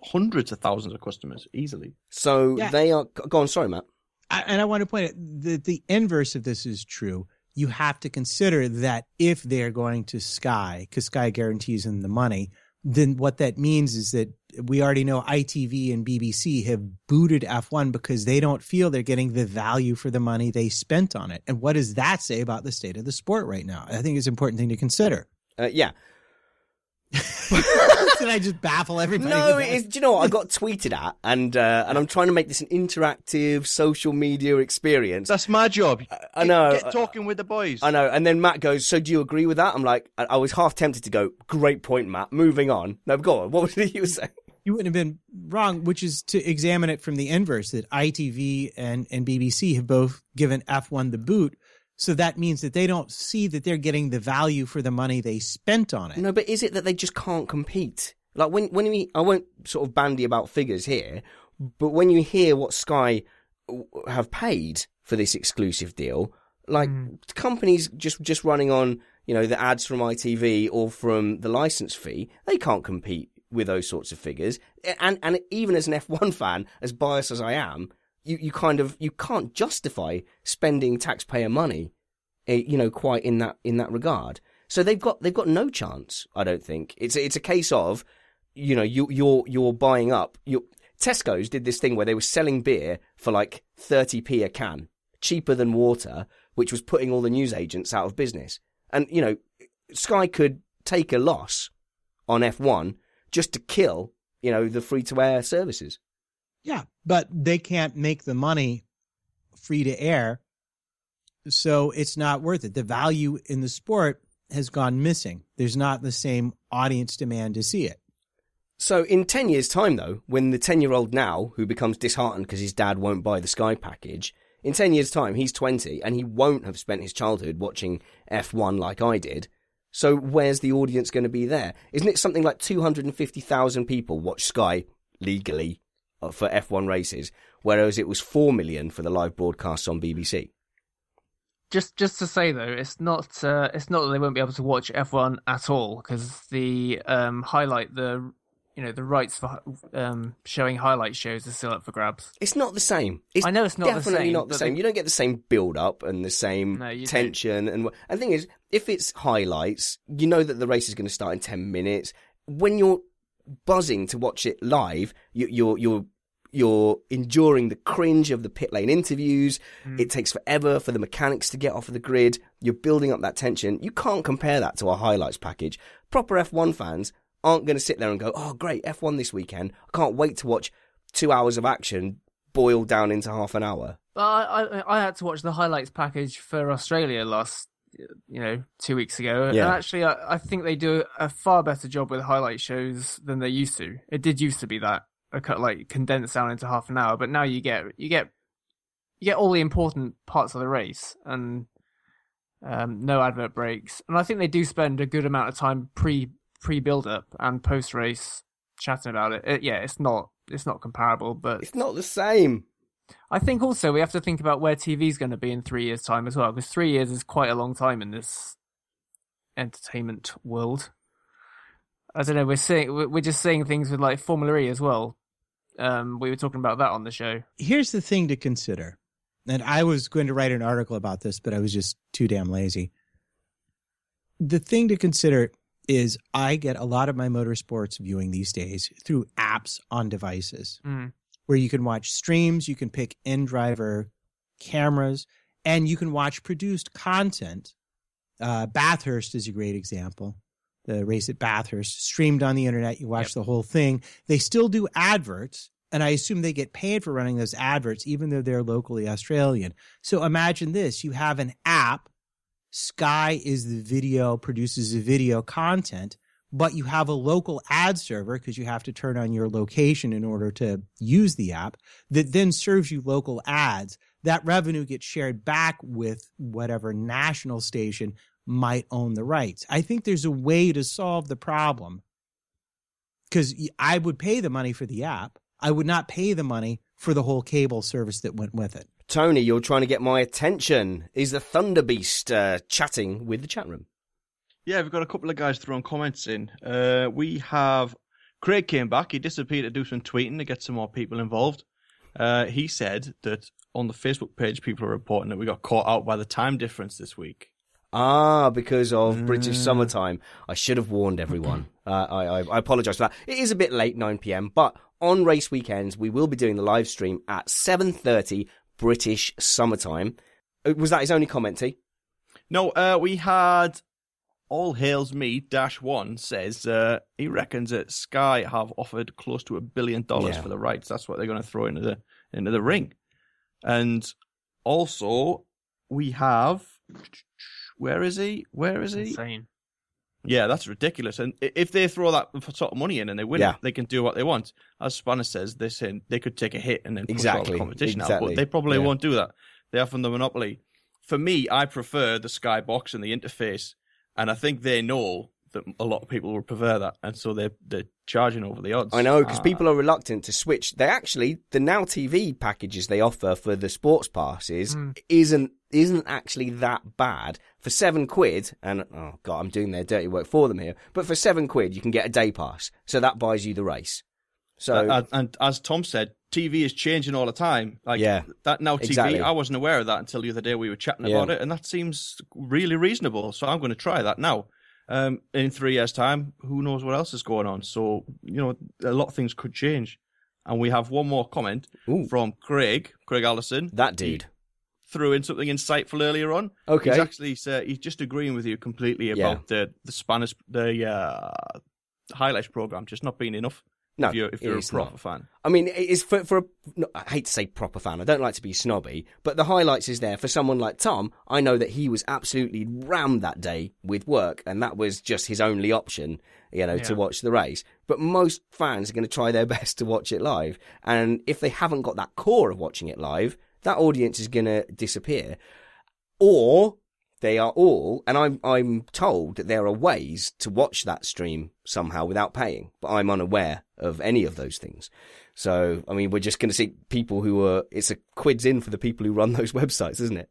hundreds of thousands of customers easily. So Yeah. they are. Go on, sorry, Matt. I, and I want to point out the the inverse of this is true. You have to consider that if they're going to Sky, because Sky guarantees them the money, then what that means is that we already know ITV and BBC have booted F1 because they don't feel they're getting the value for the money they spent on it. And what does that say about the state of the sport right now? I think it's an important thing to consider. Uh, yeah. Did I just baffle everybody? No, with it that? is. Do you know what I got tweeted at, and uh, and I'm trying to make this an interactive social media experience. That's my job. I know. Get talking with the boys. I know. And then Matt goes, "So do you agree with that?" I'm like, I, I was half tempted to go, "Great point, Matt. Moving on." No, go on. What was it you were saying? You wouldn't have been wrong, which is to examine it from the inverse that ITV and, and BBC have both given F1 the boot So that means that they don't see that they're getting the value for the money they spent on it. No, but is it that they just can't compete? Like when when we, I won't sort of bandy about figures here, but when you hear what Sky have paid for this exclusive deal, like hmm. companies just just running on you know the ads from ITV or from the license fee, they can't compete with those sorts of figures. And and even as an F1 fan, as biased as I am, you, you kind of you can't justify spending taxpayer money, eh, you know, quite in that in that regard. So they've got they've got no chance. I don't think it's it's a case of, you know, you you're you're buying up. You Tesco's did this thing where they were selling beer for like thirty p a can, cheaper than water, which was putting all the news agents out of business. And you know, Sky could take a loss on F one just to kill you know the free to air services. Yeah, but they can't make the money free to air. So it's not worth it. The value in the sport has gone missing. There's not the same audience demand to see it. So in 10 years' time, though, when the 10 year old now, who becomes disheartened because his dad won't buy the Sky package, in 10 years' time, he's 20 and he won't have spent his childhood watching F1 like I did. So where's the audience going to be there? Isn't it something like 250,000 people watch Sky legally uh, for F1 races, whereas it was 4 million for the live broadcasts on BBC? Just just to say though, it's not uh, it's not that they won't be able to watch F1 at all because the um, highlight the you know the rights for um, showing highlight shows are still up for grabs. It's not the same. It's I know it's not the definitely same, not the same. they- You don't get the same build up and the same No, tension. And, wh- and the thing is, if it's highlights, you know that the race is going to start in ten minutes. When you're buzzing to watch it live, you, you're you're you're enduring the cringe of the pit lane interviews. Mm. It takes forever for the mechanics to get off of the grid. You're building up that tension. You can't compare that to a highlights package. Proper F1 fans aren't going to sit there and go, "Oh, great, F1 this weekend. I can't wait to watch two hours of action boiled down into half an hour." But I, I I had to watch the highlights package for Australia last you know two weeks ago. And actually, I, I think they do a far better job with highlight shows than they used to. It did used to be that a cut like condensed down into half an hour, but now you get you get you get all the important parts of the race and um, no advert breaks. And I think they do spend a good amount of time pre pre build up and post race chatting about it. it. Yeah, it's not it's not comparable, but it's not the same. I think also we have to think about where TV's going to be in three years' time as well, because three years is quite a long time in this entertainment world. I don't know. We're seeing we're we're just seeing things with like Formula E as well. Um, we were talking about that on the show. Here's the thing to consider. And I was going to write an article about this, but I was just too damn lazy. The thing to consider is I get a lot of my motorsports viewing these days through apps on devices Mm. where you can watch streams, you can pick in driver cameras, and you can watch produced content. Uh, Bathurst is a great example. The race at Bathurst streamed on the internet. You watch the whole thing. They still do adverts, and I assume they get paid for running those adverts, even though they're locally Australian. So imagine this you have an app. Sky is the video, produces the video content, but you have a local ad server because you have to turn on your location in order to use the app that then serves you local ads. That revenue gets shared back with whatever national station might own the rights. I think there's a way to solve the problem because I would pay the money for the app. I would not pay the money for the whole cable service that went with it. Tony, you're trying to get my attention. Is the Thunder Beast uh, chatting with the chat room? Yeah, we've got a couple of guys throwing comments in. Uh, we have Craig came back. He disappeared to do some tweeting to get some more people involved. Uh, he said that on the Facebook page, people are reporting that we got caught out by the time difference this week. Ah, because of British Mm. summertime. I should have warned everyone. Uh, I, I, I apologise for that. It is a bit late, 9 p.m. But on race weekends, we will be doing the live stream at 7:30 British summertime. Uh, Was that his only comment, T? No, uh, we had All Hails Me Dash One says uh, he reckons that Sky have offered close to a billion dollars Yeah. for the rights. That's what they're going to throw into the into the ring. And also we have where is he? Where is he? Insane. Yeah, that's ridiculous. And if they throw that sort of money in and they win Yeah. it, they can do what they want. As Spanner says, they say they could take a hit and then push Exactly, the competition out, but they probably Yeah. won't do that. They are from the monopoly. for me, I prefer the skybox and the interface, and I think they know that a lot of people would prefer that, and so they're they're charging over the odds. I know because Ah. people are reluctant to switch. They actually the Now TV packages they offer for the sports passes Mm. isn't isn't actually that bad for seven quid. And oh god, I'm doing their dirty work for them here. But for seven quid, you can get a day pass, so that buys you the race. So Uh, and, and as Tom said, TV is changing all the time. Like Yeah, that now TV, exactly. I wasn't aware of that until the other day we were chatting Yeah. about it, and that seems really reasonable. So I'm going to try that now. Um, in three years' time, who knows what else is going on? So you know, a lot of things could change. And we have one more comment from Craig, Craig Allison. That dude. Threw in something insightful earlier on. Okay. He's actually said he's just agreeing with you completely Yeah. about the the Spanish the uh, highlights program just not being enough. No, if you're if you're a proper not. fan. I mean, it is for for a, no, I hate to say proper fan. I don't like to be snobby, but the highlights is there for someone like Tom. I know that he was absolutely rammed that day with work, and that was just his only option, you know, to watch the race. But most fans are going to try their best to watch it live, and if they haven't got that core of watching it live, that audience is going to disappear, or they are all, and I'm I'm told that there are ways to watch that stream somehow without paying, but I'm unaware of any of those things. So I mean, we're just going to see people who are. It's a quids in for the people who run those websites, isn't it?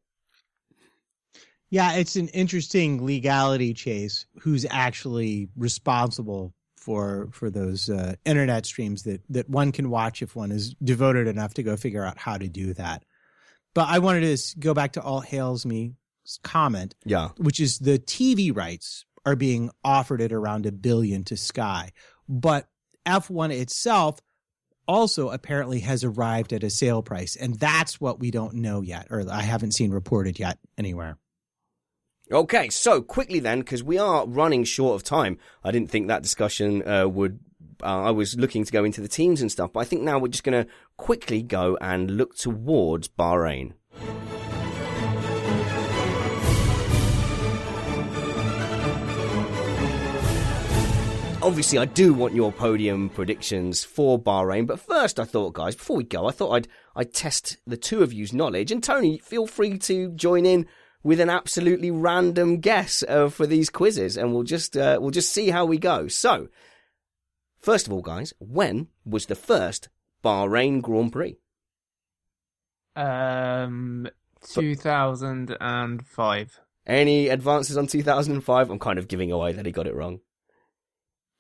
Yeah, it's an interesting legality chase. Who's actually responsible for for those uh, internet streams that that one can watch if one is devoted enough to go figure out how to do that. But I wanted to go back to Alt Hails Me's comment, Yeah. which is the TV rights are being offered at around a billion to Sky, but F1 itself also apparently has arrived at a sale price, and that's what we don't know yet, or I haven't seen reported yet anywhere. Okay, so quickly then, because we are running short of time. I didn't think that discussion uh, would. Uh, I was looking to go into the teams and stuff, but I think now we're just going to quickly go and look towards Bahrain. Obviously, I do want your podium predictions for Bahrain, but first, I thought, guys, before we go, I thought I'd I'd test the two of you's knowledge. And Tony, feel free to join in with an absolutely random guess uh, for these quizzes, and we'll just uh, we'll just see how we go. So, first of all, guys, when was the first Bahrain Grand Prix? Um, 2005. Any advances on 2005? I'm kind of giving away that he got it wrong.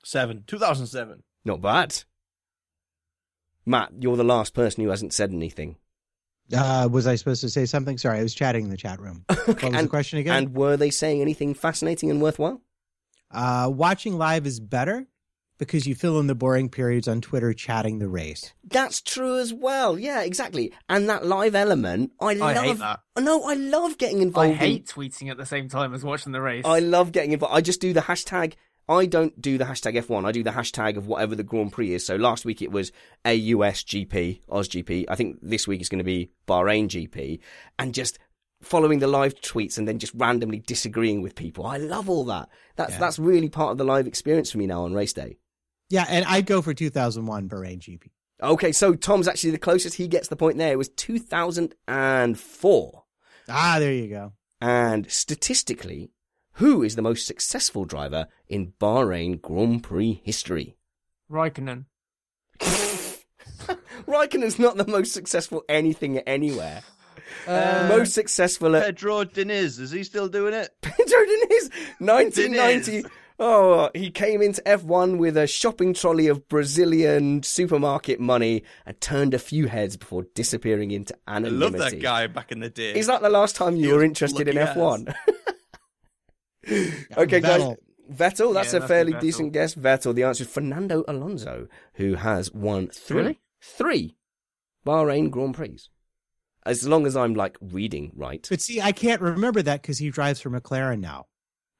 Seven, two thousand seven. Not bad. Matt, you're the last person who hasn't said anything. Uh, was I supposed to say something? Sorry, I was chatting in the chat room. What was the and, question again? And were they saying anything fascinating and worthwhile? Uh, watching live is better because you fill in the boring periods on Twitter chatting the race. That's true as well. Yeah, exactly. And that live element, I love. I hate that. No, I love getting involved. I hate In, tweeting at the same time as watching the race. I love getting involved. I just do the hashtag. I don't do the hashtag F1. I do the hashtag of whatever the Grand Prix is. So last week it was AUS GP, Oz GP. I think this week it's going to be Bahrain GP, and just following the live tweets and then just randomly disagreeing with people. I love all that. That's Yeah. that's really part of the live experience for me now on race day. Yeah, and I'd go for 2001 Bahrain GP. Okay, so Tom's actually the closest. He gets the point there. It was 2004. Ah, there you go. And statistically, who is the most successful driver in Bahrain Grand Prix history? Raikkonen. Raikkonen's not the most successful anything anywhere. Uh, most successful at Pedro Diniz, is he still doing it? Pedro Diniz, 1990. Diniz. Oh, he came into F1 with a shopping trolley of Brazilian supermarket money and turned a few heads before disappearing into anonymity. I love that guy back in the day. Is that the last time you He were interested in lucky F1? okay, guys. Vettel. Vettel, that's Yeah, a fairly Vettel. decent guess. Vettel, the answer is Fernando Alonso, who has won three, Really? three Bahrain Grand Prix. As long as I'm like reading right. But see, I can't remember that because he drives for McLaren now.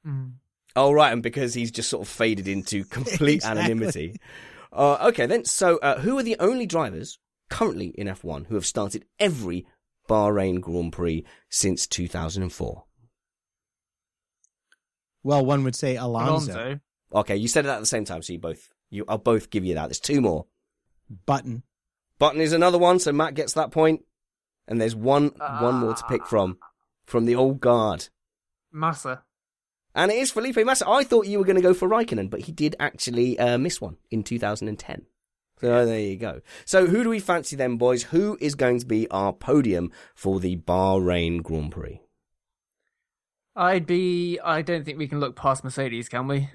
mm. Oh, right, and because he's just sort of faded into complete Exactly. anonymity. Uh, okay, then. So, uh, who are the only drivers currently in F1 who have started every Bahrain Grand Prix since 2004? Well, one would say Alonso. Alonso. Okay, you said it at the same time, so you both, you, I'll both give you that. There's two more. Button. Button is another one, so Matt gets that point, and there's one, one more to pick from. from the old guard. Massa. And it is Felipe Massa. I thought you were going to go for Raikkonen, but he did actually uh, miss one in 2010. So there you go. So who do we fancy then, boys? Who is going to be our podium for the Bahrain Grand Prix? I'd be. I don't think we can look past Mercedes, can we?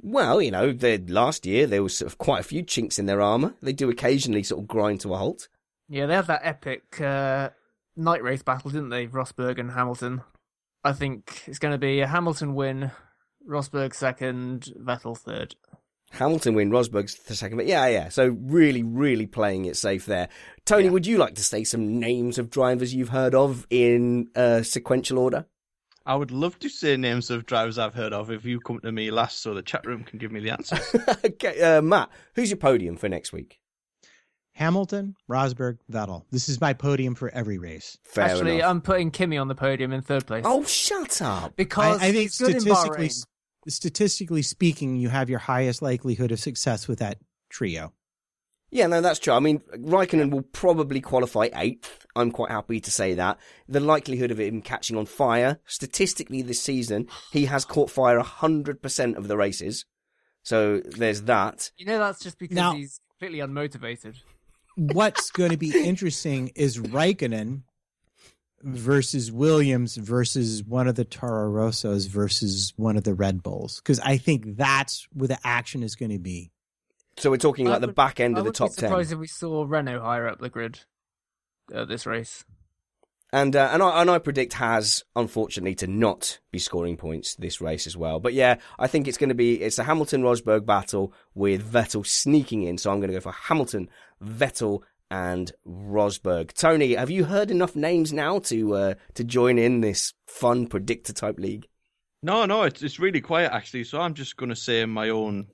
Well, you know, the, last year there was sort of quite a few chinks in their armour. They do occasionally sort of grind to a halt. Yeah, they had that epic uh, night race battle, didn't they? Rosberg and Hamilton. I think it's going to be a Hamilton win, Rosberg second, Vettel third. Hamilton win, Rosberg's the second. But yeah, yeah. So really, really playing it safe there. Tony, would you like to say some names of drivers you've heard of in uh, sequential order? I would love to say names of drivers I've heard of if you come to me last so the chat room can give me the answers. okay, uh, Matt, who's your podium for next week? Hamilton, Rosberg, Vettel. This is my podium for every race. Fair Actually, enough. I'm putting Kimi on the podium in third place. Oh, shut up! Because I, I think he's good in statistically, statistically speaking, you have your highest likelihood of success with that trio. Yeah, no, that's true. I mean, Raikkonen will probably qualify eighth. I'm quite happy to say that. The likelihood of him catching on fire, statistically this season, he has caught fire 100% of the races. So there's that. You know, that's just because Now- he's completely unmotivated. What's going to be interesting is Raikkonen versus Williams versus one of the Toro Rossos versus one of the Red Bulls. Because I think that's where the action is going to be. So we're talking I like the back end I of the would top be 10. surprised if we saw Renault higher up the grid at this race. And uh, and I and I predict has unfortunately to not be scoring points this race as well. But yeah, I think it's going to be it's a Hamilton Rosberg battle with Vettel sneaking in. So I'm going to go for Hamilton, Vettel, and Rosberg. Tony, have you heard enough names now to uh, to join in this fun predictor type league? No, no, it's it's really quiet actually. So I'm just going to say my own,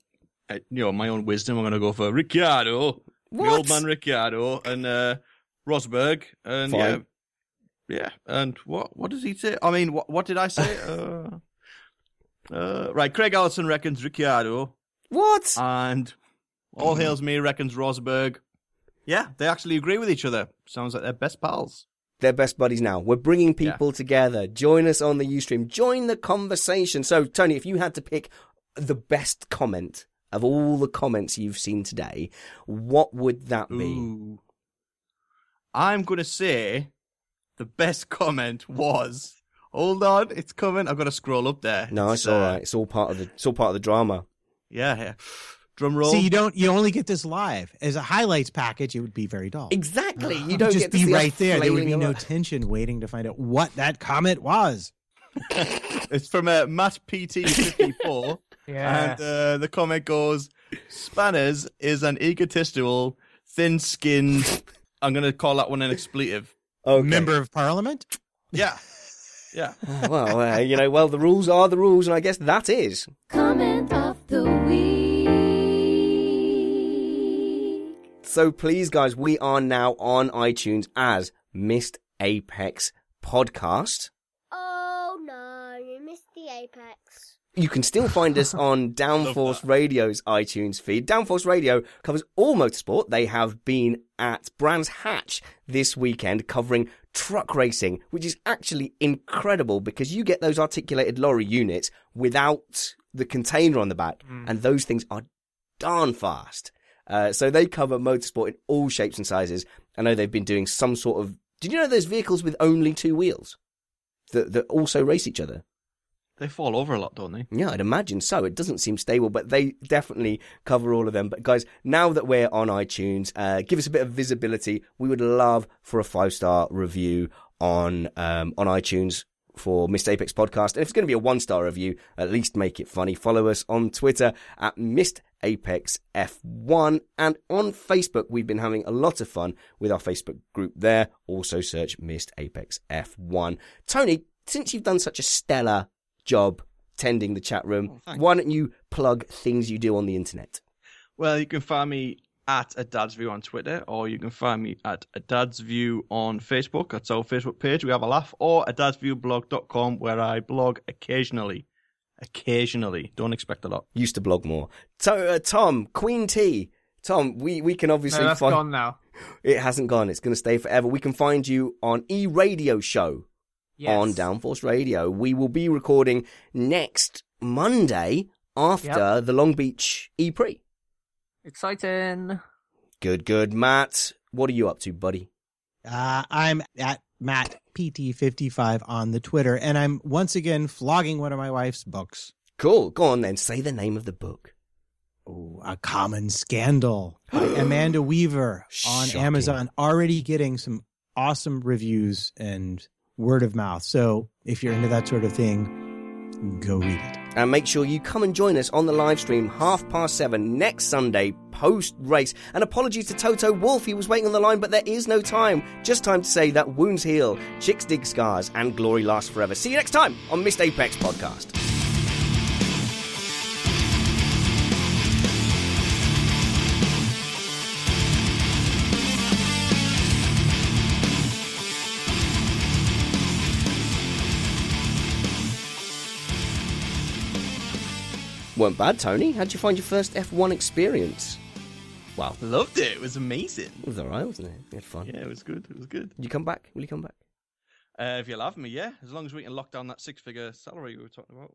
you know, my own wisdom. I'm going to go for Ricciardo, the old man Ricciardo, and uh, Rosberg, and yeah, Fine. yeah. And what what does he say? I mean, what what did I say? uh, uh, right, Craig Allison reckons Ricciardo, What? and all hails me reckons Rosberg. Yeah, they actually agree with each other. Sounds like they're best pals. They're best buddies now. We're bringing people together. Join us on the Ustream. Join the conversation. So, Tony, if you had to pick the best comment of all the comments you've seen today, what would that be? Ooh. I'm going to say the best comment was. Hold on, it's coming. I've got to scroll up there. No, it's uh, all right. It's all part of the. It's all part of the drama. Yeah, yeah. Drum roll. See, you don't. You only get this live as a highlights package. It would be very dull. Exactly. You It'd don't just get to be see right there. There would be no around. tension waiting to find out what that comment was. it's from uh, Matt PT54. Yeah. And uh, the comment goes Spanners is an egotistical, thin skinned. I'm going to call that one an expletive. Okay. Member of Parliament. Yeah. Yeah. well, uh, you know, well, the rules are the rules, and I guess that is. Comment of the week. So please, guys, we are now on iTunes as Missed Apex Podcast. Oh no, you missed the apex. You can still find us on Downforce Radio's iTunes feed. Downforce Radio covers all motorsport. They have been at Brands Hatch this weekend covering truck racing, which is actually incredible because you get those articulated lorry units without the container on the back, and those things are darn fast. Uh, so they cover motorsport in all shapes and sizes. I know they've been doing some sort of. Did you know those vehicles with only two wheels that that also race each other? They fall over a lot, don't they? Yeah, I'd imagine so. It doesn't seem stable, but they definitely cover all of them. But guys, now that we're on iTunes, uh, give us a bit of visibility. We would love for a five star review on um, on iTunes for Missed Apex Podcast. And if it's going to be a one star review, at least make it funny. Follow us on Twitter at Missed Apex F1 and on Facebook. We've been having a lot of fun with our Facebook group there. Also search Missed Apex F1. Tony, since you've done such a stellar job tending the chat room, why don't you plug things you do on the internet? Well, you can find me at a dad's view on Twitter, or you can find me at a dad's view on Facebook. That's our Facebook page. We have a laugh, or a dad's view blog.com where I blog occasionally. Occasionally. Don't expect a lot. Used to blog more. So, uh, Tom, Queen T. Tom, we, we can obviously No, that's find gone now. it hasn't gone. It's going to stay forever. We can find you on E Radio Show. Yes. on Downforce Radio. We will be recording next Monday after the Long Beach E Prix. Exciting. Good, good. Matt, what are you up to, buddy? Uh, I'm at Matt PT55 on the Twitter, and I'm once again flogging one of my wife's books. Cool. Go on then. Say the name of the book. Ooh, A Common Scandal by Amanda Weaver on Shocking. Amazon. Already getting some awesome reviews and word of mouth. So if you're into that sort of thing, go read it. And make sure you come and join us on the live stream half past seven next Sunday post race. And apologies to Toto Wolff, he was waiting on the line, but there is no time. Just time to say that wounds heal, chicks dig scars, and glory lasts forever. See you next time on Missed Apex Podcast. Weren't bad, Tony. How'd you find your first F1 experience? Wow. Loved it. It was amazing. It was alright, wasn't it? You had fun. Yeah, it was good. It was good. Did you come back? Will you come back? Uh, if you'll have me, yeah. As long as we can lock down that six-figure salary we were talking about.